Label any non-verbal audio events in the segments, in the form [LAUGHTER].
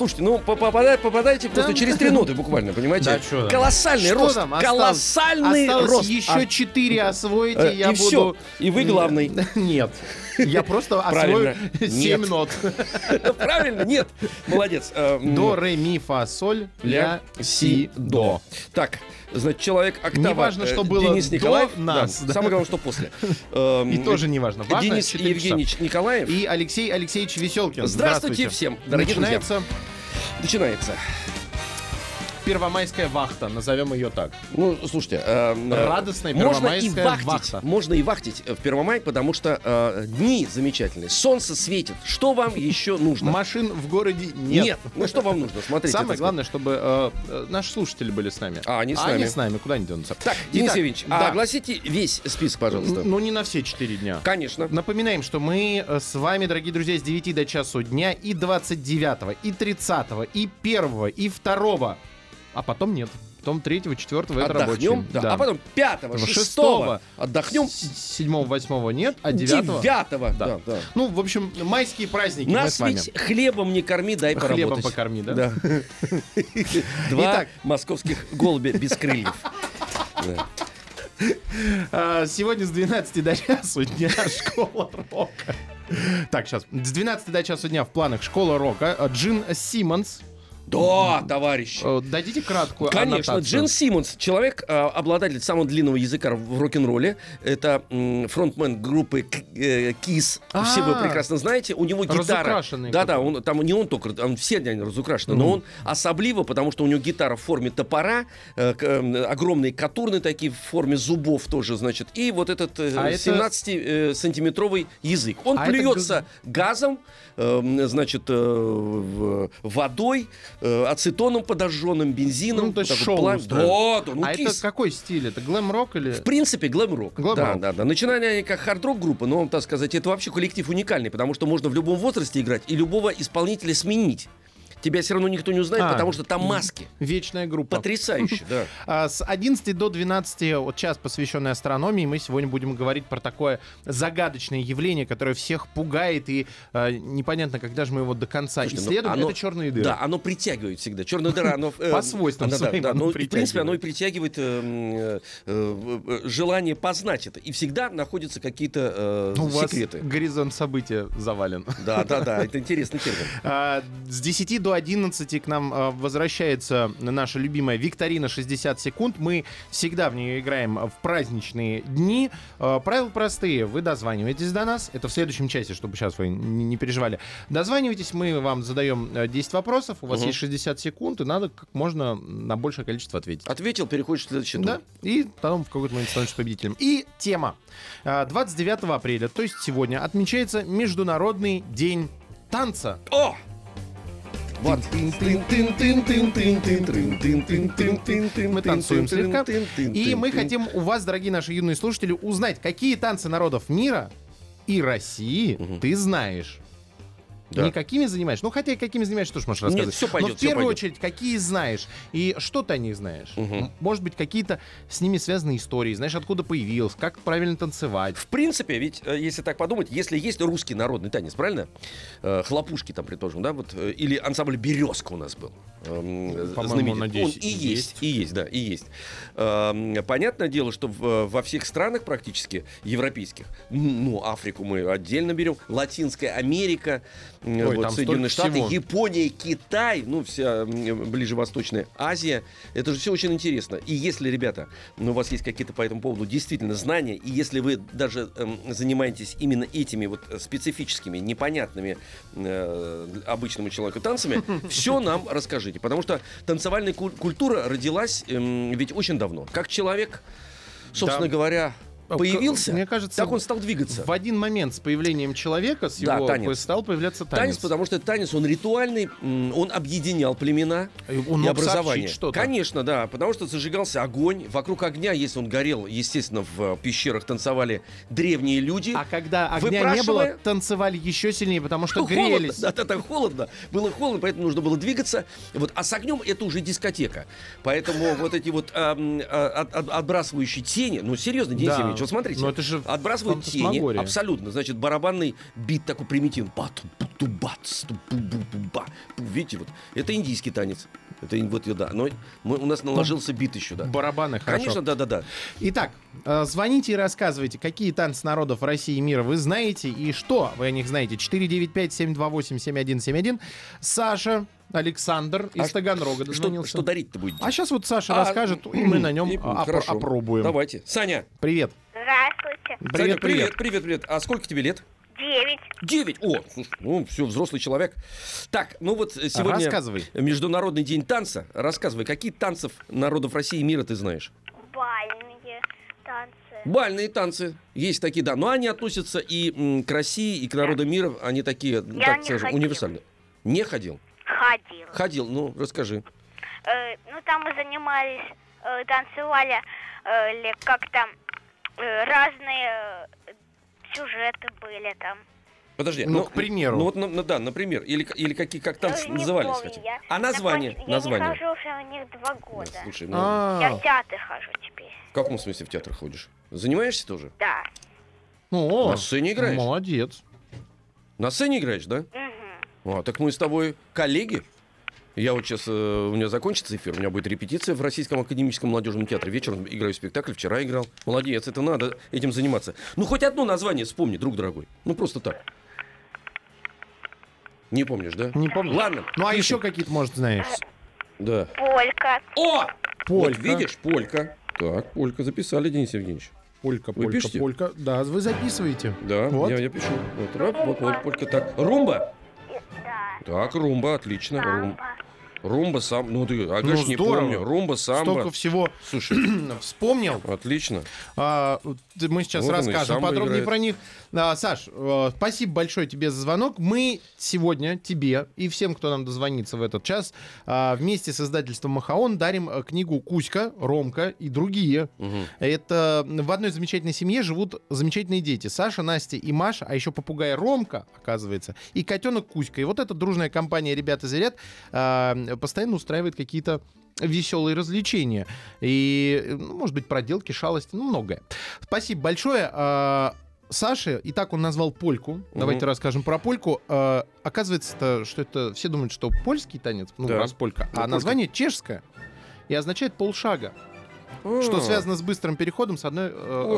Слушайте, ну попадайте, попадайте просто через три ноты буквально, понимаете? Да, там? Колоссальный Что рост, там? Осталось- колоссальный осталось рост. еще А, четыре освоите, э, я и буду... всё. И вы главный. [LAUGHS] Нет. Я просто [LAUGHS] освою Правильно. [LAUGHS] семь Нет. нот. Правильно? Нет. Молодец. Э, До, ре, ми, фа, соль, ля, си, до. Так, значит, человек октава. Неважно, э, что было Денис до Николаев. нас, да, да. Самое главное, что после. Эм, И тоже не важно. Важно Денис. Евгеньевич Николаев. И Алексей Алексеевич Веселкин. Здравствуйте всем, дорогие друзья. Начинается. Первомайская вахта, назовем ее так. Ну, слушайте, эм, э, Радостная можно и первомайская вахтить, вахта. можно и вахтить в Первомай, потому что э, дни замечательные, солнце светит. Что вам еще нужно? Машин в городе нет. Ну что вам нужно? Смотрите. Самое главное, чтобы э, э, наши слушатели были с нами. А, они с а нами. они с нами, куда они денутся? Так, Денис Евгеньевич, да. огласите весь список, пожалуйста. Ну, не на все четыре дня. Конечно. Напоминаем, что мы э, с вами, дорогие друзья, с 9 до часу дня и 29, и 30, и 1, и 2. А потом нет. Потом 3, 4 это рабочий. да. а потом пятого, Шестого. шестого отдохнем, 7, 8 нет, а 9 девятого. Да. Да, да. Ну, в общем, майские праздники мы Нас вами. ведь хлебом не корми, дай Хлебом поработать. покорми, да? Да. [LAUGHS] Два Итак. московских голубя без крыльев. [LAUGHS] Да. А, Сегодня с 12 до часу дня школа рока. Так, сейчас. С 12 до часу дня в планах школа рока. Джин Симмонс. Да, товарищи. Э, Дадите краткую Конечно, аннотацию? Джин Симмонс, человек, э, обладатель самого длинного языка в рок-н-ролле. Это фронтмен группы э, Kiss. Все вы А, прекрасно знаете. У него гитара. разукрашенный Да, да, какой. он, там не он только, там все они разукрашены, но он особливо, потому что у него гитара в форме топора, огромные катурны такие в форме зубов тоже, значит, и вот этот э, А это- 17-сантиметровый язык. Он А плюется газом, значит, водой, э, ацетоном подожженным, бензином. Ну, то есть шоу устроит. Да, да, ну а Kiss. это какой стиль? Это глэм-рок или... В принципе, глэм-рок. Глэм-рок. Да, да, да. Начинали они как хард-рок группа, но, так сказать, это вообще коллектив уникальный, потому что можно в любом возрасте играть и любого исполнителя сменить. Тебя все равно никто не узнает, А, потому что там маски. Вечная группа. Потрясающе, да. [LAUGHS] А, С 11 до 12 вот час, посвященный астрономии, мы сегодня будем говорить про такое загадочное явление, которое всех пугает, и э, непонятно, когда же мы его до конца Слушайте, ну, исследуем. оно- Это черные дыры. Да, оно притягивает всегда. Черная дыра, оно... э, [LAUGHS] По свойствам она, да, своим да, оно ну, и, В принципе, оно и притягивает. э, э, желание познать это. И всегда находятся какие-то э, У вас секреты. горизонт события завален. Да, да, да, [LAUGHS] это интересный термин. А, С 10 до 11 к нам а, возвращается наша любимая викторина 60 секунд. Мы всегда в нее играем в праздничные дни. А, Правила простые. Вы дозваниваетесь до нас. Это в следующем часе, чтобы сейчас вы не переживали. Дозванивайтесь, мы вам задаем э, 10 вопросов. У вас Мгм. есть 60 секунд, и надо как можно на большее количество ответить. Ответил, переходишь в следующий тур. Да, и потом в какой-то момент становишься победителем. И тема. А, 29 апреля, то есть сегодня, отмечается Международный день танца. О! Вот. Мы танцуем слегка. И мы хотим у вас, дорогие наши юные слушатели, узнать, какие танцы народов мира и России ты знаешь. Да. Не какими занимаешься. Ну, хотя и какими занимаешься, тоже можешь Нет, рассказать. всё пойдет, Но в всё первую пойдет. очередь, какие знаешь. И что ты о них знаешь. М, Может быть, какие-то с ними связанные истории. Знаешь, откуда появился, как правильно танцевать. В принципе, ведь, э, если так подумать, если есть русский народный танец, правильно? Э, Хлопушки там, предположим, да, вот, э, или ансамбль «Березка» у нас был. Эм, знаменитый. надеюсь, Он и есть. есть, и есть, да, и есть. Эм, Понятное дело, что в- во всех странах практически европейских, ну, Африку мы отдельно берем, Латинская Америка, Ой, вот Соединенные Штаты, всего. Япония, Китай, ну, вся м, ближневосточная Азия, это же все очень интересно. И если, ребята, ну, у вас есть какие-то по этому поводу действительно знания, и если вы даже эм, занимаетесь именно этими вот э, специфическими, непонятными э, обычному человеку танцами, [LAUGHS] все нам расскажите. Потому что танцевальная куль- культура родилась эм, ведь очень давно. Как человек, собственно Да. говоря, появился, Мне кажется, так он стал двигаться. в один момент с появлением человека, с Да, его танец. стал появляться танец. Танец, потому что танец, он ритуальный, он объединял племена И он и образование. что-то. Конечно, да, потому что зажигался огонь. Вокруг огня, если он горел, естественно, в э, пещерах танцевали древние люди. А когда огня не было, Выпрашивая- танцевали еще сильнее, потому что Холодно, грелись. Да, да, да, холодно. Было холодно, поэтому нужно было двигаться. Вот, а с огнем это уже дискотека. Поэтому вот эти вот от- от- отбрасывающие тени, ну серьезно, Денис Да. Евгеньевич, вот смотрите, Ну, это же отбрасывают тени, абсолютно. Значит, барабанный бит такой примитивный. Видите, вот это индийский танец. Это вот да. Но мы- у нас наложился бит еще, да. Барабаны, хорошо. Конечно, да, да, да. Итак, э, звоните и рассказывайте, какие танцы народов России и мира вы знаете и что вы о них знаете. 495-728-7171. Саша, Александр из А Таганрога Что, дозвонился. что дарить-то будете? А сейчас вот Саша А, расскажет, и мы на нем и- опро- опробуем. Давайте. Саня. Привет. Здравствуйте. Привет, Саня, привет. привет, привет, привет. А сколько тебе лет? Девять. Девять. О, слушай, ну все, взрослый человек. Так, ну вот э, сегодня Рассказывай. Международный день танца. Рассказывай, какие танцев народов России и мира ты знаешь? Бальные танцы. Бальные танцы. Есть такие, да. Но они относятся и м, к России, и к народам мира. Они такие, ну, Я так не скажем, ходил. универсальные. Не ходил? Ходил. Ходил. Ну, расскажи. Э, ну, там мы занимались, э, танцевали, э, как там, разные э, сюжеты были там. Подожди. Ну, к примеру. Ну, вот, на- на- да, например. Или, или какие, как танцы Э, не назывались? хотя? я. А название? Я, название? не хожу уже у них два Да, года. слушай, ну, А, Я в театр хожу теперь. в каком смысле в театр ходишь? Занимаешься тоже? Да. ну, На сцене играешь? Молодец. На сцене играешь, да? Угу. А, так мы с тобой коллеги. Я вот сейчас, э, у меня закончится эфир, у меня будет репетиция в Российском академическом молодежном театре. Вечером играю спектакль, вчера играл. Молодец, это надо этим заниматься. Ну, хоть одно название вспомни, друг дорогой. Ну, просто так. Не помнишь, да? Не помню. Ладно. Ну, а еще какие-то, может, знаешь? Да. Полька. О! Полька. Вот видишь, полька. Так, полька записали, Денис Евгеньевич. Полька, Вы полька, пишете? полька. Да, вы записываете. Да, Вот. я, я пишу. Вот, рап, вот, вот, полька. Так, румба? Да. Так, румба, отлично. Рум-. Румба, сам. Ну, ты, а Ну, не здорово. помню. Румба, самбо. Столько всего Слушай, [CLEARS THROAT] вспомнил. отлично. А, мы сейчас Вот расскажем подробнее играет. про них. А, Саш, э, спасибо большое тебе за звонок. Мы сегодня тебе и всем, кто нам дозвонится в этот час, а, вместе с издательством Махаон дарим э, книгу Кузька, Ромка и другие. Мгм. Это в одной замечательной семье живут замечательные дети. Саша, Настя и Маша, а еще попугай Ромка, оказывается, и котенок Кузька. И вот эта дружная компания ребят из ряд а, постоянно устраивает какие-то веселые развлечения. И, ну, может быть, проделки, шалости, ну, многое. Спасибо большое. А, Саше, и так он назвал польку. Давайте расскажем про польку. А, оказывается, что это все думают, что польский танец, ну, Да. раз полька, Ну, а полька. название чешское и означает полшага. Что связано с быстрым переходом с одной э,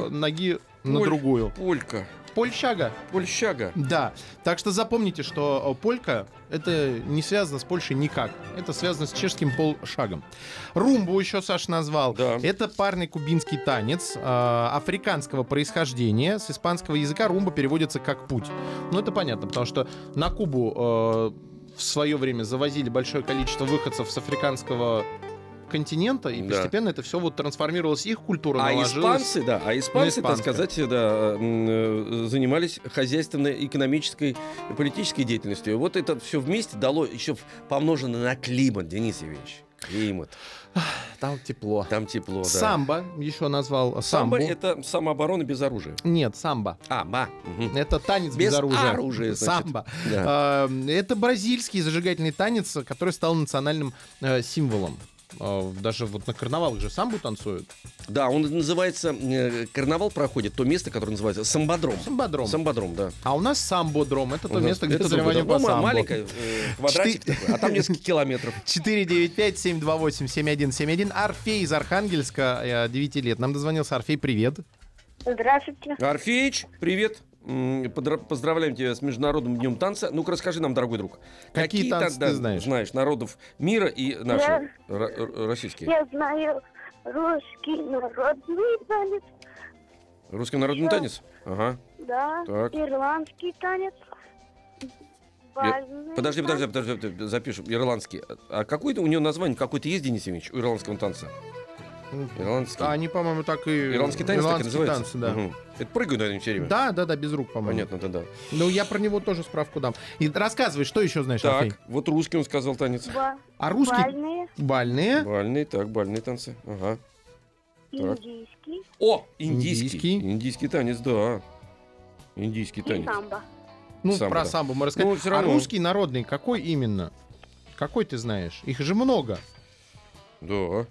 О, ноги на другую. Полька. Польщага. Польщага. Да. Так что запомните, что э, полька это не связано с Польшей никак. Это связано с чешским полшагом. Румбу еще Саш назвал. Да. Это парный кубинский танец э, африканского происхождения. С испанского языка румба переводится как путь. Ну это понятно, потому что на Кубу э, в свое время завозили большое количество выходцев с африканского континента, и Да. постепенно это все вот трансформировалось, их культура А наложилась. испанцы, да, а испанцы, так испанское. сказать, да, м, э, занимались хозяйственной, экономической политической деятельностью. И вот это все вместе дало еще помножено на климат, Денис Евгеньевич. Климат. Там тепло. Там тепло, да. Самбо еще назвал. Самбо это самооборона без оружия. Нет, самбо. А, ба. мгм. Это танец без, Без оружия. оружия, значит. Самбо. Да. Это бразильский зажигательный танец, который стал национальным э, символом. А, Даже вот на карнавалах же самбу танцуют. Да, он называется, э, карнавал проходит, то место, которое называется самбодром. Самбодром. Самбодром, да. А у нас самбодром. Это то место, где соревнования по. Ну, самбо. Маленькое э, квадратик такой, а там несколько [LAUGHS] километров. 495-728-7171. Орфей из Архангельска, 9 лет. Нам дозвонился Орфей, привет. Здравствуйте. Арфеич, привет. Поздравляем тебя с Международным днем танца. Ну-ка, расскажи нам, дорогой друг. Какие танцы та- ты знаешь? Знаешь, народов мира и наши, Я- российские. Я знаю русский народный танец, Русский народный Что? танец? Ага. да, Так. ирландский танец. бальный Подожди, подожди, подожди, подожди, запишем. Ирландский. А какой-то у него название какое-то есть, Денис Евгеньевич, у ирландского танца? Ирландский. Они, по-моему, так и... Ирландский танец так и ирландские называется? танцы, да. Мгм. Это прыгают, наверное, все время. Да, да, да, без рук, по-моему. Понятно, да, да. Ну, я про него тоже справку дам. И рассказывай, что еще знаешь? Так, вот русский он сказал танец. Ба- А русский? Бальные, Бальные. Бальный, так, бальные танцы. Ага. индийский О, индийский. Индийский. Индийский танец, да. Индийский и танец. самбо. Ну, Самбо, про да. самбо мы рассказали. Ну, всё а равно. русский народный какой именно? Какой ты знаешь? Их же много. Да.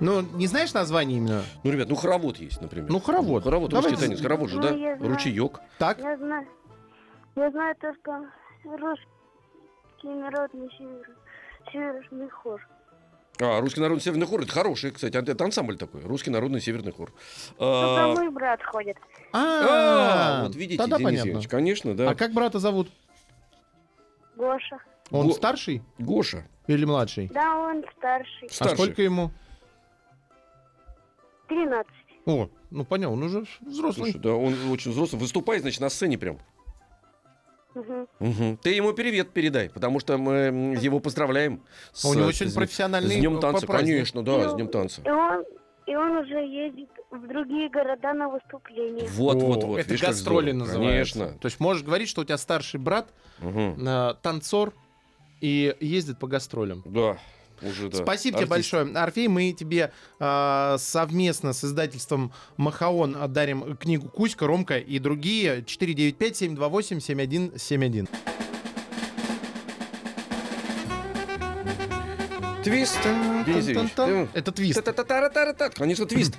Ну, не знаешь название именно? Ну, ребят, ну хоровод есть, например. Ну, хоровод. Хоровод, Давай русский танец, хоровод же, Ну, да? знаю. Ручеек. Так? Я знаю, я знаю только русский народный север, северный хор. А, русский народный северный хор, это хороший, кстати, это ансамбль такой, русский народный северный хор. Туда А, мой брат ходит. а, вот видите, Тогда Денис понятно. Евгеньевич, конечно, да. А как брата зовут? Гоша. Он Го- старший Гоша. или младший? Да, он старший. А Старший. сколько ему? 13. О, ну понял, он уже взрослый. Слушай, да, он очень взрослый. Выступает, значит, на сцене прям. Мгм. Мгм. Ты ему привет передай, потому что мы м, его поздравляем. с- А у него с- сегодня с- профессиональный С днем э, танца, праздник. конечно, да, с днем танца. И он, и он уже ездит в другие города на выступления. Вот, О, вот, вот. Это видишь, гастроли называется. Конечно. То есть можешь говорить, что у тебя старший брат Мгм. э, танцор и ездит по гастролям. Да, уже да. Спасибо тебе Артист. большое, Орфей. Мы тебе э, совместно с издательством Махаон дарим книгу Кузька, Ромка и другие 495-728-7171. Твист. Это твист. Конечно, твист.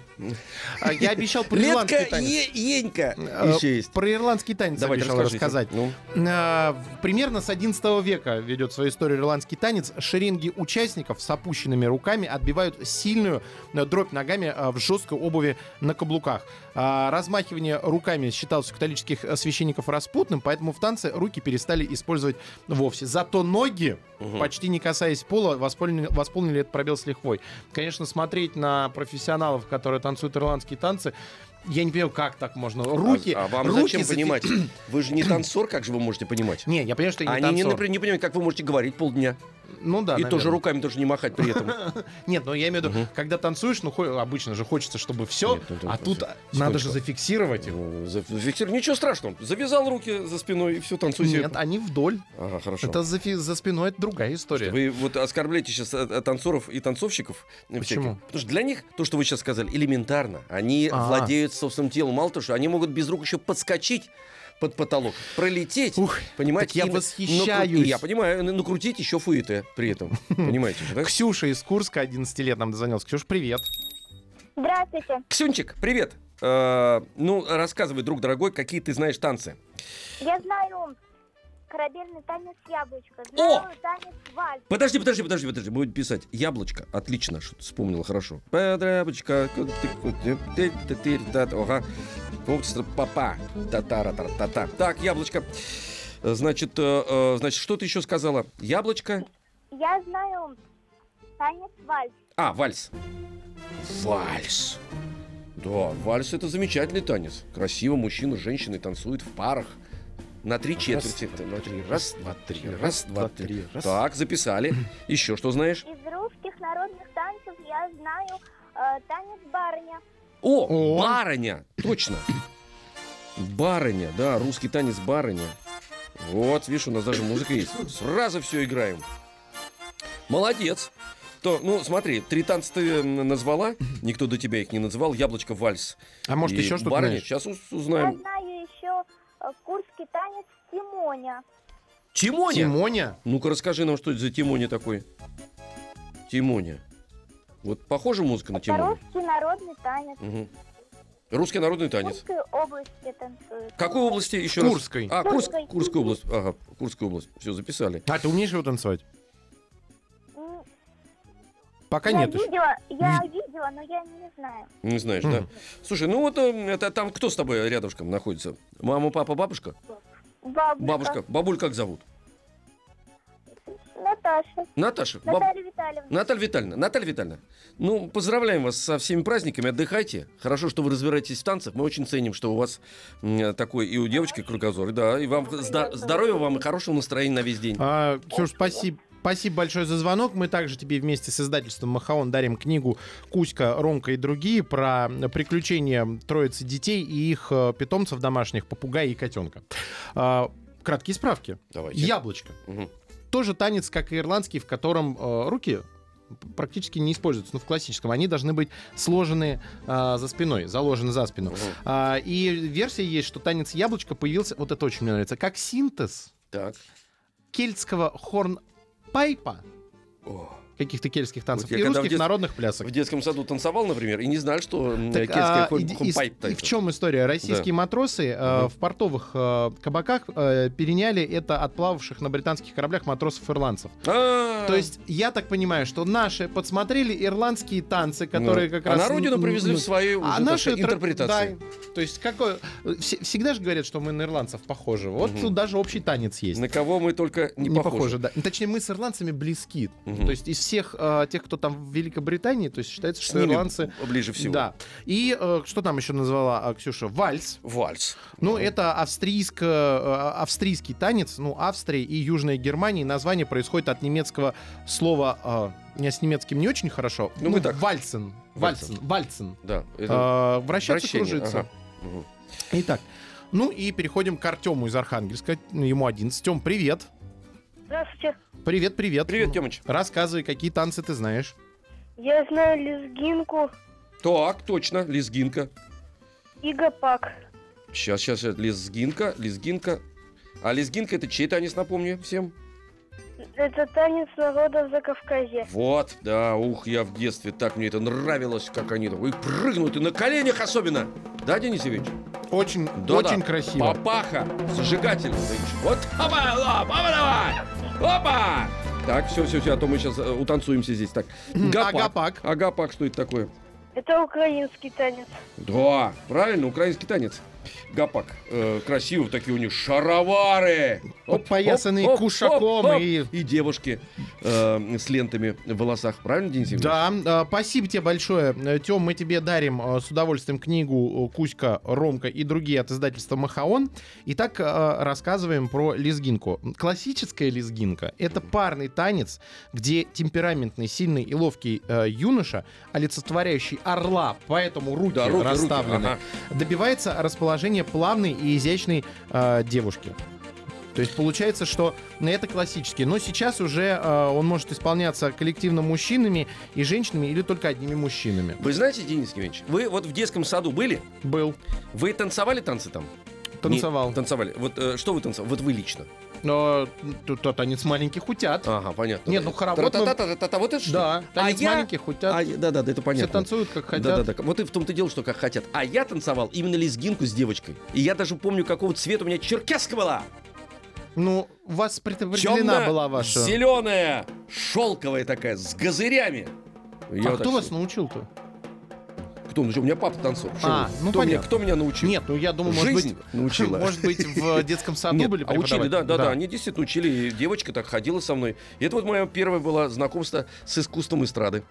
А Я обещал про ирландский танец. Енька Э, еще есть. Про ирландский танец обещал рассказать. Ну, А, Примерно с 11 века ведет свою историю ирландский танец. Шеренги участников с опущенными руками отбивают сильную э, дробь ногами э, в жесткой обуви на каблуках. А, Размахивание руками считалось у католических э, священников распутным, поэтому в танце руки перестали использовать вовсе. Зато ноги, почти не касаясь пола, восполнили, восполнили этот пробел с лихвой. Конечно, смотреть на профессионалов, которые танцуют ирландские танцы, я не понимаю, как так можно. Руки, А, а вам руки зачем зафи- понимать? Вы же не [CLEARS THROAT] танцор, как же вы можете понимать? Не, я понимаю, что я не Они, не, танцор. например, не понимают, как вы можете говорить полдня. Ну да, и наверное. тоже руками тоже не махать при этом. [LAUGHS] Нет, но я имею в виду, когда танцуешь, ну обычно же хочется, чтобы все, Нет, ну, а тут надо же зафиксировать их. Ну, за- зафиксировал. Ничего страшного. Завязал руки за спиной и все, танцуй себе. Нет, они вдоль. Ага, хорошо. Это за, спиной это другая история. Вы вот оскорбляете сейчас э, э, танцоров и танцовщиков. Почему? всяких. Потому что для них то, что вы сейчас сказали, элементарно. Они А. владеют собственным телом. Мало того, что они могут без рук еще подскочить под потолок, пролететь, Ух, понимаете? так я и на- восхищаюсь. накру- Я понимаю, на- накрутить еще фуэте при этом. [LAUGHS] Понимаете да? Ксюша из Курска, 11 лет нам дозвонилась. Ксюш, привет. Здравствуйте. Ксюнчик, привет. Э, Ну, рассказывай, друг дорогой, какие ты знаешь танцы. Я знаю корабельный танец яблочко. О! Знаю танец вальс. Подожди, подожди, подожди, подожди. Будет писать яблочко. Отлично, что вспомнила хорошо. Яблочко. Ага. Общество папа. Татара та та Так, яблочко. Значит, э, э, значит, что ты еще сказала? Яблочко. Я знаю танец вальс. А, вальс. Вальс. Да, вальс это замечательный танец. Красиво мужчина с женщиной танцуют в парах. На три четверти. На три. Раз, два, три. Раз, два, три. Раз. Так, записали. Еще что знаешь? Из русских народных танцев я знаю э, танец барыня. О, О. барыня, точно. Барыня, да, русский танец барыня. Вот, видишь, у нас даже музыка есть. Сразу все играем. Молодец. То, ну, смотри, три танца ты назвала, никто до тебя их не называл. Яблочко, вальс. А может и еще что-то барыня. знаешь? Сейчас уз- Я узнаем. знаю еще э, курский танец Тимоня. Тимоня. Тимоня? Ну-ка расскажи нам, что это за Тимоня такой. Тимоня. Вот похожа музыка на Это Тимоня? русский народный танец. Мгм. Русский народный В танец. Курской области танцуют. В какой области еще раз? Курской. А, Курск, Курской. Курская область. Ага, Курская область. Все, записали. А, ты умеешь его танцевать? Пока я нет видела, я видела, но я не знаю. Не знаешь, да? Слушай, ну вот э, это там кто с тобой рядышком находится? Мама, папа, бабушка? Бабушка. Бабушка. Бабуль как зовут? Наташа. Наташа, баб- Наталья Витальевна. Наталья Витальевна, Наталья Витальевна, ну, поздравляем вас со всеми праздниками, отдыхайте. Хорошо, что вы разбираетесь в танцах. Мы очень ценим, что у вас такой и у девочки кругозор. Да, и вам зда- здоровья вам и хорошего настроения на весь день. А, Ксюш, спасибо. Спасибо большое за звонок. Мы также тебе вместе с издательством Махаон дарим книгу «Кузька, Ромка и другие» про приключения троицы детей и их э, питомцев домашних, попугая и котенка. А, Краткие справки. Давайте. Яблочко. Мгм. Тоже танец, как и ирландский, в котором э, руки практически не используются, но в классическом. Они должны быть сложены а, за спиной, заложены за спину. Мгм. А, и версия есть, что танец яблочко появился, вот это очень мне нравится, как синтез Так. кельтского хорнпайпа, О. каких-то кельтских танцев, Вот и русских детстве- народных плясок. В детском саду танцевал, например, и не знал, что Так, кельтская а, хом- и- и- в чем история? Российские матросы э, Мгм. в портовых э, кабаках э, переняли это от плававших на британских кораблях матросов-ирландцев. А, То есть, я так понимаю, что наши подсмотрели ирландские танцы, которые ну, как а раз... на родину привезли в свою а наши интерпретации. Да, то есть какой... все- всегда же говорят, что мы на ирландцев похожи. Вот тут даже общий танец есть. На кого мы только не, Не, похожи. да. Точнее, мы с ирландцами близки. То есть из всех э, тех, кто там в Великобритании, то есть считается, что ними ирландцы... ближе всего. Да. И э, что там еще назвала а, Ксюша? Вальс. Вальс. Ну, это австрийско, э, австрийский танец. Ну, Австрия и Южная Германия. Название происходит от немецкого слова... э, меня с немецким не очень хорошо. Ну, мы так. Вальцен. Вальцен. Вальцен. Да. это Э, вращаться, вращение, кружиться. ага. Мгм. Итак. Ну и переходим к Артему из Архангельска. Ну, Ему 11. Тем, привет. Здравствуйте. Привет, привет. Привет, Тёмыч. Рассказывай, какие танцы ты знаешь. Я знаю лезгинку Так, точно, лезгинка. и гопак. Сейчас, сейчас, сейчас. Лезгинка, лезгинка. А лезгинка это чей танец, напомню всем? Это танец народа за Кавказе. Вот, да, ух, я в детстве так мне это нравилось, как они там и прыгнут, и на коленях особенно. Да, Денис Евгеньевич? Очень, Да-да. очень красиво. Папаха, зажигательно. Денис. Вот, опа, лап, опа, давай, опа. Так, все, все, все, а то мы сейчас утанцуемся здесь. Так, гапак. Агапак. Агапак, что это такое? Это украинский танец. Да, правильно, украинский танец. Гапак. Э, красиво такие у них шаровары. Подпоясанные кушаком и- И девушки э, с лентами в волосах. Правильно, Денис Евгеньевич? Да, э, спасибо тебе большое. Тем, мы тебе дарим э, с удовольствием книгу э, «Кузька, Ромка и другие» от издательства «Махаон». Итак, э, рассказываем про лезгинку. Классическая лезгинка — это парный танец, где темпераментный, сильный и ловкий э, юноша, олицетворяющий орла, поэтому руки Да, руки, руки, расставлены, ага. добивается расположения плавной и изящной э, девушки. То есть получается, что ну, это классический. Но сейчас уже э, он может исполняться коллективно мужчинами и женщинами или только одними мужчинами. Вы знаете, Денис Евгеньевич, вы вот в детском саду были? Был. Вы танцевали танцы там? Танцевал. Не, танцевали. Вот э, что вы танцевали? Вот вы лично. Но тут то танец маленьких утят. Ага, понятно. Нет, ну, хоровод Та-та-та-та-та, вот это что? Да, танец а я- маленьких утят. А, да, да, да, это Все понятно. танцуют, как хотят. Да, да, да. Вот и в том-то дело, что как хотят. А я танцевал именно лезгинку с девочкой. И я даже помню, какого цвета у меня черкеска была. Ну, у вас предопределена была ваша... зеленая, шелковая такая, с газырями. Я А кто вас научил-то? Кто научил? У меня папа танцор. Что А, ну кто, меня, понятно. кто меня научил? Нет, ну я думаю, может Жизнь быть... научила. [LAUGHS] Может быть, в детском саду Нет, были а учили, да, да, да, преподаватели? Они действительно учили. И девочка так ходила со мной. И это вот мое первое было знакомство с искусством эстрады.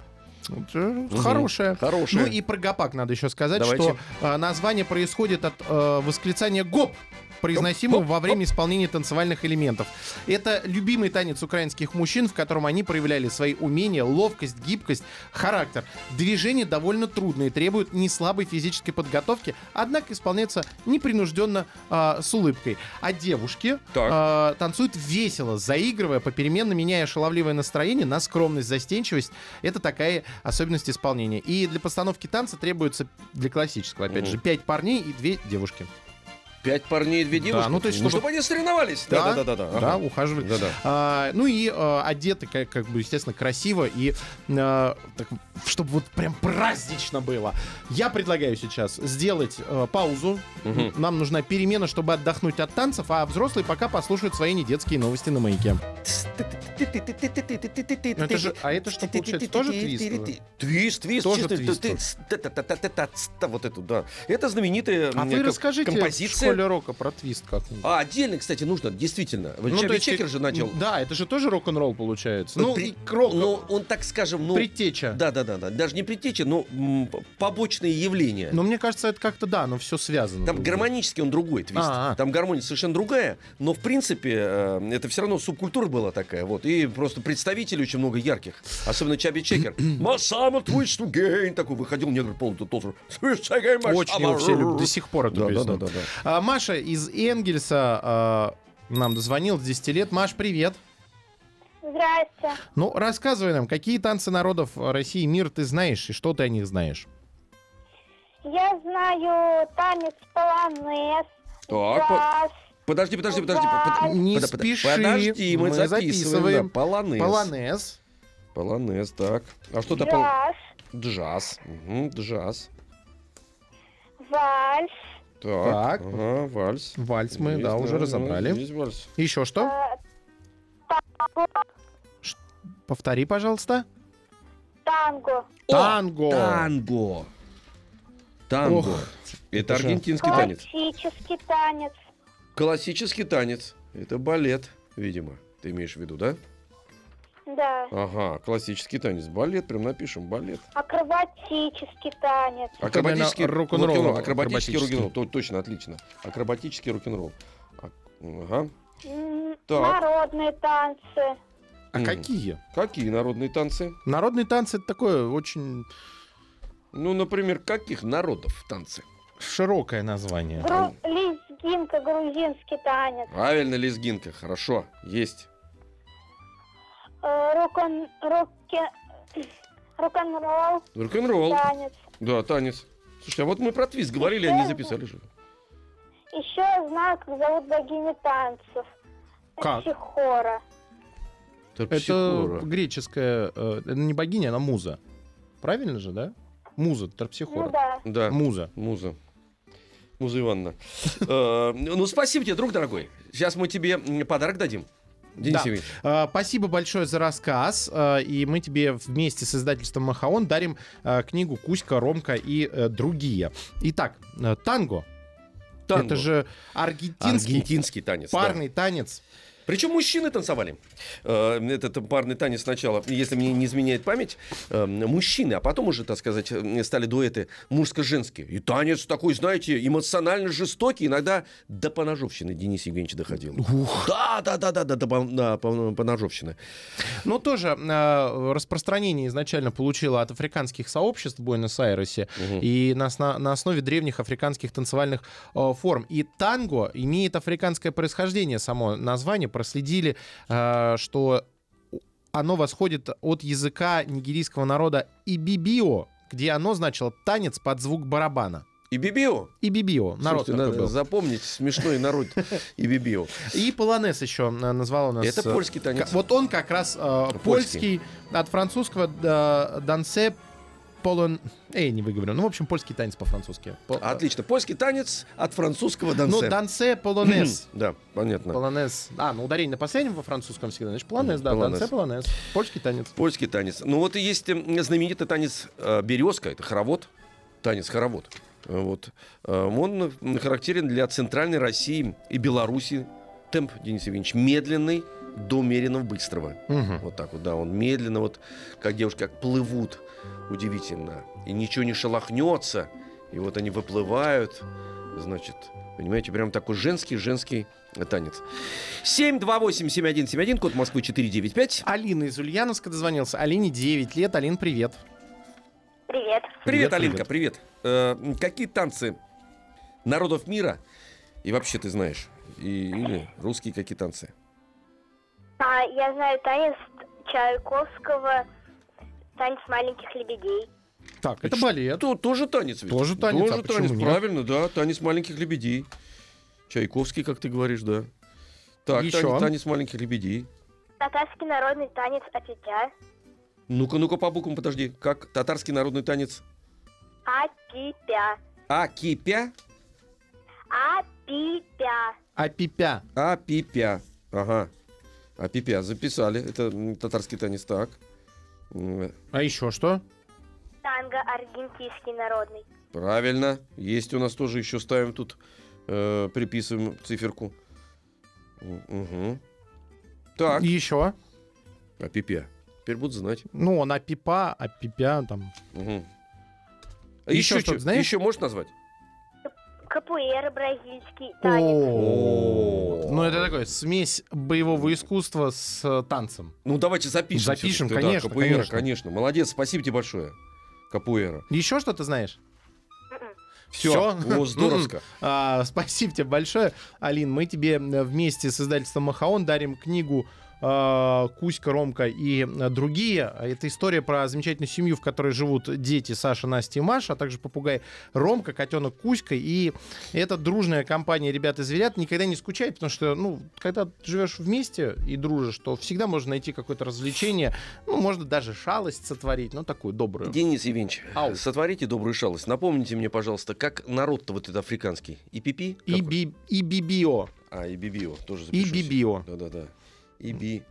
Это Хорошая. Хорошее. Ну и про гопак надо еще сказать, Давайте. что э, название происходит от э, восклицания гоп произносимого Гоп, во время исполнения танцевальных элементов. Это любимый танец украинских мужчин, в котором они проявляли свои умения, ловкость, гибкость, характер. Движения довольно трудные, требуют не слабой физической подготовки, однако исполняются непринужденно э, с улыбкой. А девушки э, танцуют весело, заигрывая, попеременно меняя шаловливое настроение на скромность, застенчивость. Это такая особенность исполнения. И для постановки танца требуется, для классического, опять Мгм. же, пять парней и две девушки. Пять парней и две девушки. ну, то есть, чтобы- чтобы они соревновались. Да, да, да, да. Да, ага. ухаживали. Да, да. А, ну и э, одеты, как, как бы, естественно, красиво и э, так, чтобы вот прям празднично было. Я предлагаю сейчас сделать э, паузу. Мгм. Нам нужна перемена, чтобы отдохнуть от танцев, а взрослые пока послушают свои недетские новости на маяке. это же- а это что, получается, тоже твист? Твист, твист. Тоже твист. Вот это, да. Это знаменитая А м, вы расскажите в композиция Лерока про твист как-нибудь. А, отдельно, кстати, нужно, действительно. Вот Ну, есть Чекер же начал. Да, это же тоже рок-н-ролл получается. Ну, Ну, при- и крок- Ну, он, так скажем, ну... предтеча. Да, да, да, да. Даже не предтеча, но м, побочные явления. Но мне кажется, это как-то, да, но все связано. Там гармонически он другой твист. А, а. Там гармония совершенно другая, но в принципе э, это все равно субкультура была такая. Вот. И просто представителей очень много ярких. Особенно Чаби Чекер. Масама twist again. Такой выходил негр полный my Очень его все любят до сих пор эту Да, да, да, да. А, Маша из Энгельса а, нам дозвонил с 10 лет. Маш, привет. Здрасте. Ну, рассказывай нам, какие танцы народов России и мира ты знаешь, и что ты о них знаешь? Я знаю танец полонез, Так, по- джаз, подожди, подожди, подожди. под- под- Не под- под- спеши, Подожди, мы, мы записываем. записываем. да, полонез. Полонез. Полонез, так. А что такое? джаз, Джаз. Мгм, джаз. вальс, Так. Так. Ага, вальс. Вальс мы, Есть, да, уже разобрали. Есть вальс. Еще что? э, Повтори, пожалуйста. танго, Танго. Танго. Танго. Ох, это аргентинский танец. классический танец, Классический танец. Это балет, видимо. Ты имеешь в виду, да? Да, Ага, классический танец. Балет, прям напишем, балет. акробатический танец, Акробатический рок-н-ролл Акробатический акробатический. рок-н-ролл. То- Точно, отлично. Акробатический рок-н-ролл. А- Ага. Так. народные танцы, А какие? Какие народные танцы? Народные танцы это такое очень Ну, например, каких народов танцы? широкое название. гру- лезгинка, грузинский танец, Правильно, лезгинка. Хорошо, есть. Э, рок-н- роки- рок-н-ролл Рок-н-ролл. танец. Да, танец. Слушай, а вот мы про твист говорили, а не записали же. Еще я знаю, как зовут богиню танцев. Как? Психора. Это Терпсихора. греческая, э, это не богиня, она муза. Правильно же, да? Муза, Ну Терпсихора. да. Да. Муза. Муза. Муза Ивановна. [LAUGHS] Э, Ну, спасибо тебе, друг дорогой. Сейчас мы тебе подарок дадим. Денис Да. Евгеньевич. А, Спасибо большое за рассказ. а, И мы тебе вместе с издательством Махаон дарим а, книгу Кузька, Ромка и э, другие. Итак, э, танго. Танго. Это же аргентинский Аргентинский танец. да. парный танец. Причем мужчины танцевали. Э, Этот парный танец сначала, если мне не изменяет память, э, мужчины, а потом уже, так сказать, э, стали дуэты мужско-женские. И танец такой, знаете, эмоционально жестокий, иногда до поножовщины Денис Евгеньевич доходил. Да, да, да, да, да, до да, пон- поножовщины. Но тоже э, распространение изначально получило от африканских сообществ в Буэнос-Айресе и на, на основе древних африканских танцевальных э, форм. И танго имеет африканское происхождение, само название. Проследили, э, что оно восходит от языка нигерийского народа ибибио, где оно значило танец под звук барабана. И Бибио. Ибибио, народ Слушайте, надо был. запомнить смешной народ [LAUGHS] и Бибио. И полонез еще э, назвал у нас. Это э, польский танец. Вот он как раз э, польский, от французского э, дансе полон... Эй, не выговорю. Ну, в общем, польский танец по-французски. По- Отлично. Польский танец от французского Ну, дансе. дансе полонез. [CLEARS THROAT] Да, понятно. Полонез. А, ну ударение на последнем во французском всегда. Значит, полонез, да, Полонез. дансе полонез. Польский танец. Польский танец. Ну вот и есть э, знаменитый танец э, березка, это хоровод, танец хоровод. Э, Вот. Э, Он характерен для Центральной России и Беларуси. Темп, Денис Евгеньевич, медленный до умеренного быстрого. Мгм. Вот так вот, да, он медленно, вот как девушки, как плывут, удивительно. И ничего не шелохнется. И вот они выплывают, значит, понимаете, прям такой женский-женский танец. 728-7171, код Москвы 495. Алина из Ульяновска дозвонился. Алине 9 лет. Алин, привет. Привет. Привет, Привет, Алинка, привет. Э, какие танцы народов мира, и вообще ты знаешь, и, или русские какие танцы? А, я знаю танец Чайковского, танец маленьких лебедей. Так, это балет. То, тоже танец ведь? Тоже танец, а Тоже почему танец, нет? правильно, да. Танец маленьких лебедей. Чайковский, как ты говоришь, да. Так, Еще? танец, танец маленьких лебедей. Татарский народный танец Апитя. Ну-ка, ну-ка, по буквам подожди. Как татарский народный танец? Апипя. А кипя, Апипя. А пипя. а пипя. Ага. А пипя записали. Это татарский танец, так. А еще что? Танго аргентинский народный. Правильно. Есть у нас тоже еще ставим тут Э, приписываем циферку. Угу. Так, Еще. а пипя. Теперь будут знать. Ну, он апипа, апипя там. Угу. Еще что-то знаешь? Еще можешь назвать? Капуэра бразильский танец. О, Ну, это такое, смесь боевого искусства с э, танцем. Ну, давайте запишем. Запишем, конечно, капуэра, конечно. Молодец, спасибо тебе большое. Капуэра. Еще что-то знаешь? Все. Всё? О, здоровско. А, спасибо тебе большое, Алин. Мы тебе э, вместе с издательством Махаон дарим книгу Кузька, Ромка и э, другие. А Это история про замечательную семью, в которой живут дети Саша, Настя и Маша, а также попугай Ромка, котенок Кузька. И эта дружная компания ребят и зверят никогда не скучает, потому что, ну, когда живешь вместе и дружишь, то всегда можно найти какое-то развлечение. Ну, можно даже шалость сотворить, ну, такую добрую. Денис Евинч, Ау. сотворите добрую шалость. Напомните мне, пожалуйста, как народ-то вот этот африканский? И пипи? И, би, и бибио. А, и бибио. Тоже И запишусь. бибио. Да-да-да и би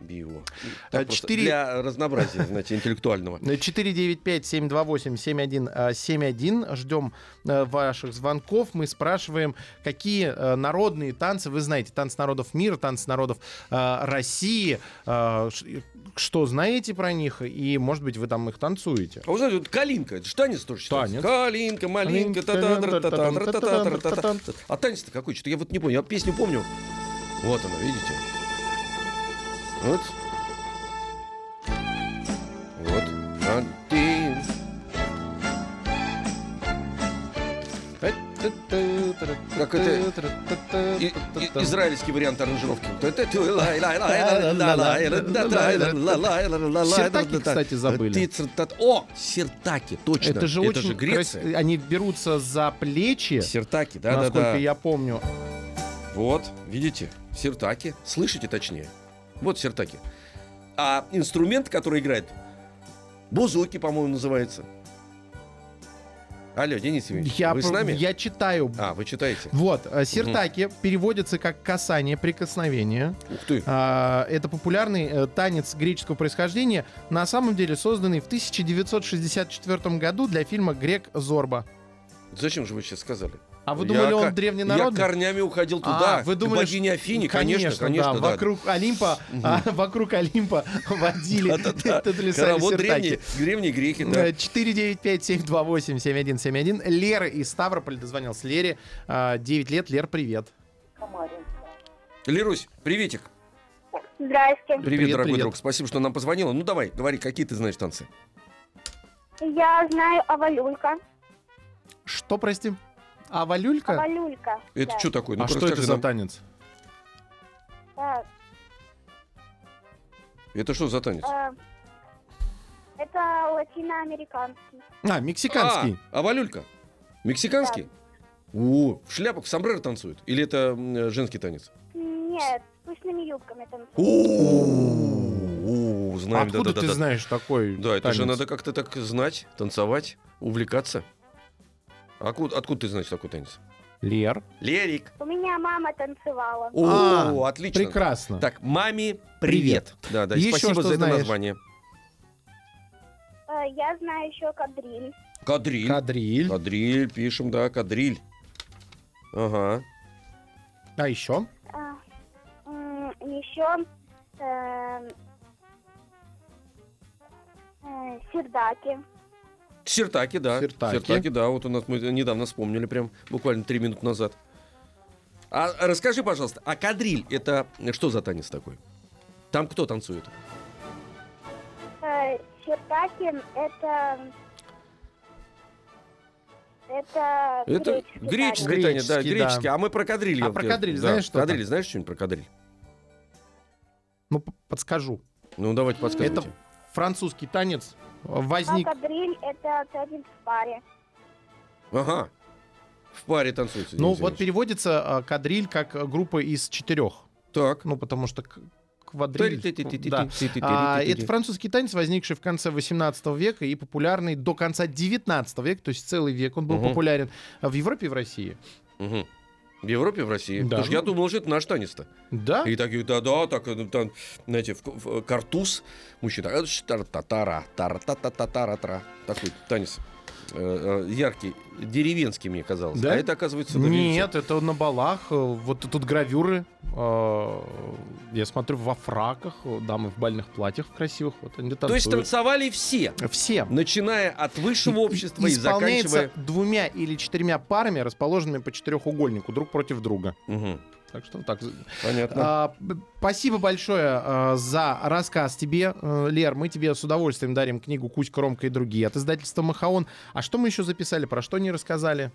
био. Так 4... Для разнообразия, знаете, интеллектуального. [LAUGHS] 495-728-7171. Э, Ждем э, ваших звонков. Мы спрашиваем, какие народные танцы вы знаете. Танцы народов мира, танцы народов России. Что знаете про них? И, может быть, вы там их танцуете. А вы знаете, вот калинка. Это же танец тоже считается. Танец. Калинка, малинка, татандра, А танец-то какой? Что-то я вот не помню. Я песню помню. Вот она, видите? Вот. Вот. А ты... Как это- И- и- израильский вариант аранжировки. Сиртаки, кстати, забыли. О, сиртаки, точно. Это же очень Греция. крас- Они берутся за плечи, Сиртаки, да, да, насколько да. я помню. Вот, видите, сиртаки. Слышите точнее. Вот сиртаки. А инструмент, который играет, бузуки, по-моему, называется. Алло, Денис Евгеньевич, Я, вы с нами? я читаю. А, вы читаете. Вот, э, сиртаки переводятся как касание, прикосновение. Ух ты. А, Это популярный э, танец греческого происхождения, на самом деле созданный в 1964 году для фильма «Грек Зорба». Зачем же вы сейчас сказали? А вы Я думали, он ко- древненародный? Я корнями уходил туда, А, вы к думали, богине что- Афине, конечно, конечно, да. да. Вокруг Олимпа, а, вокруг Олимпа водили [LAUGHS] сиртаки. древние, древние греки, да. Э, 495-728-7171. Лера из Ставрополя дозвонился. Лере а, 9 лет. Лер, привет. Лерусь, приветик. Здрасте. Привет, Привет, дорогой привет. друг. Спасибо, что нам позвонила. Ну давай, говори, какие ты знаешь танцы? Я знаю Авалюлька. Что, прости? А Валюлька? Авалюлька. Это да. что такое? А Ну-ка, что это расскажи за нам. танец? Так, Это что за танец? э, Это латиноамериканский. А, мексиканский. А, а валюлька? Мексиканский? О, в шляпах, в сомбреро танцуют? Или это м, э, женский танец? Нет, с пышными юбками там. О, знаем, Откуда да, да, ты да. знаешь такой Да, это же танец? надо как-то так знать, танцевать, увлекаться. А Откуда, откуда ты знаешь такой танец? Лер. Лерик. У меня мама танцевала. О, А, отлично. Прекрасно. Так, маме привет. Да, да, и Еще спасибо что за это знаешь? название. Э, Я знаю еще кадриль. Кадриль. Кадриль. Кадриль, пишем, да, кадриль. Ага. А еще? Еще эм, э, сердаки. Сиртаки, да. Сиртаки. да. Вот у нас мы недавно вспомнили, прям буквально три минуты назад. А расскажи, пожалуйста, а кадриль это что за танец такой? Там кто танцует? Э, Сердаки это... Это, Это греческий греческий танец. танец, да, Греческий, да. А мы про кадриль. А про кадриль да. знаешь что-то? Кадриль, знаешь что-нибудь про кадриль? Ну, подскажу. Ну, давайте подсказывайте. Это французский танец возник... Кадриль — это танец в паре. Ага. В паре танцуется. Ну, вот переводится а, кадриль как э, группа из четырех. Так. Ну, потому что квадриль. Да. А, это французский танец, возникший в конце 18 века и популярный до конца 19 века, то есть целый век он был популярен в Европе и в России. Угу. В Европе, в России. Да. Потому что я думал, что это наш танец-то. Да? И такие, да-да, так, ну, там, знаете, в, в- картуз, мужчина, э, татара, тар та та та тара тра Такой танец. Э, э, яркий, деревенский, мне казалось. Да? А это, оказывается, на. Нет, это на балах. Вот тут гравюры. э, Я смотрю во фраках, дамы в бальных платьях красивых. Вот они То есть танцевали все, Все. начиная от высшего общества и Исполняется заканчивая... двумя или четырьмя парами, расположенными по четырехугольнику друг против друга. Мгм, Так что так. понятно. А, спасибо большое а, за рассказ тебе, э, Лер. Мы тебе с удовольствием дарим книгу «Кузька, Ромка и другие» от издательства «Махаон». А что мы еще записали? Про что не рассказали?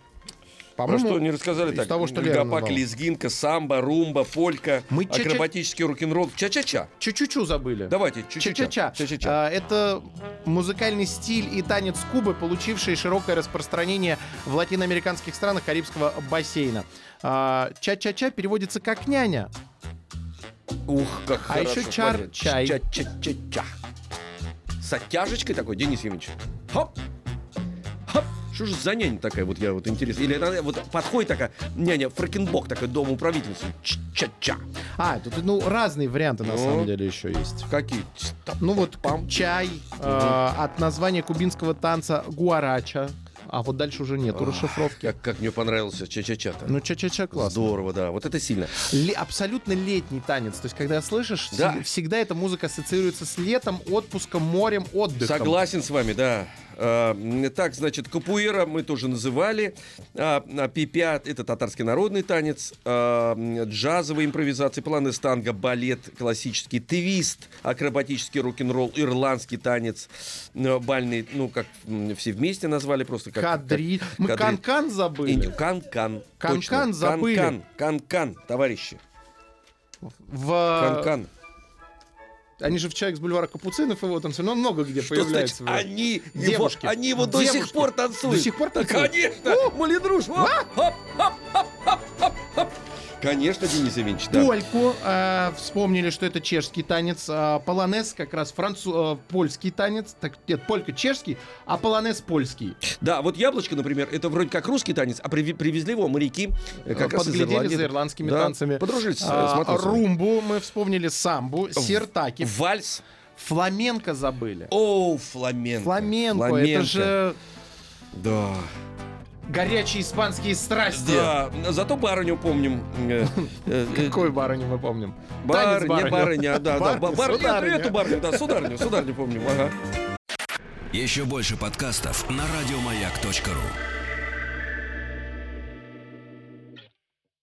Про что не рассказали так? того, что назвала. лезгинка, самбо, румба, полька, Мы акробатический рок-н-ролл. Ча-ча-ча. Чу-чу-чу забыли. Давайте, ча-ча-ча. Ча-ча-ча. А, Это музыкальный стиль и танец Кубы, получивший широкое распространение в латиноамериканских странах Карибского бассейна. А, Ча-ча-ча переводится как няня. Ух, как А хорошо. еще чар- смотри. чай. Ча-ча-ча-ча. С оттяжечкой такой, Денис Евгеньевич. Хоп! Что же за няня такая, вот я вот интересно. Или она вот подходит такая, няня, фрекенбок такой, дом управительницы. Ча-ча. А, тут ну, разные варианты на Ну. самом деле еще есть. Какие? Ну вот Пам. чай э, от названия кубинского танца гуарача. А вот дальше уже нету расшифровки. Как, как мне понравился ча-ча-ча-то. Ну, ча-ча-ча классно. Здорово, да. Вот это сильно. Ле- абсолютно летний танец. То есть, когда слышишь, Да. всег- всегда эта музыка ассоциируется с летом, отпуском, морем, отдыхом. Согласен с вами, да. М, так, значит, капуэра мы тоже называли. А, а, пипя — это татарский народный танец. А, м, джазовая импровизация, планы станга, балет, классический твист, акробатический рок-н-ролл, ирландский танец, э, бальный, ну, как все вместе назвали просто. Как, Кадри. как- Мы канкан забыли. Инди- Кан-кан. Кан-кан точно. забыли. Кан-кан, кан-кан, товарищи. В... Кан-кан. Они же в «Человек с бульвара Капуцинов» его танцуют. Ну, много где Что появляется. значит, они его, Девушки. они его до сих Девушки. пор танцуют? До сих пор танцуют? конечно! Хоп, хоп, хоп, хоп, хоп, хоп. Конечно, Денис Евгеньевич, да. Польку э, вспомнили, что это чешский танец. а полонез как раз францу... э, польский танец. Так, нет, полька чешский, а полонез польский. Да, вот яблочко, например, это вроде как русский танец, а приви- привезли его моряки э, как раз из Подглядели за ирландскими Да, танцами. Подружились с, А, с румбу мы вспомнили, самбу, сертаки. Вальс. Фламенко забыли. О, фламенко. Фламенко, это же Да. Горячие испанские страсти. Да, зато барыню помним. Э, э, э, Какой барыню мы помним? Барыня, барыня, да, да. Барыня, ба- Барыня, сударыня. эту барыню, да, сударыню, сударыню помним, ага. Еще больше подкастов на радиомаяк.ру.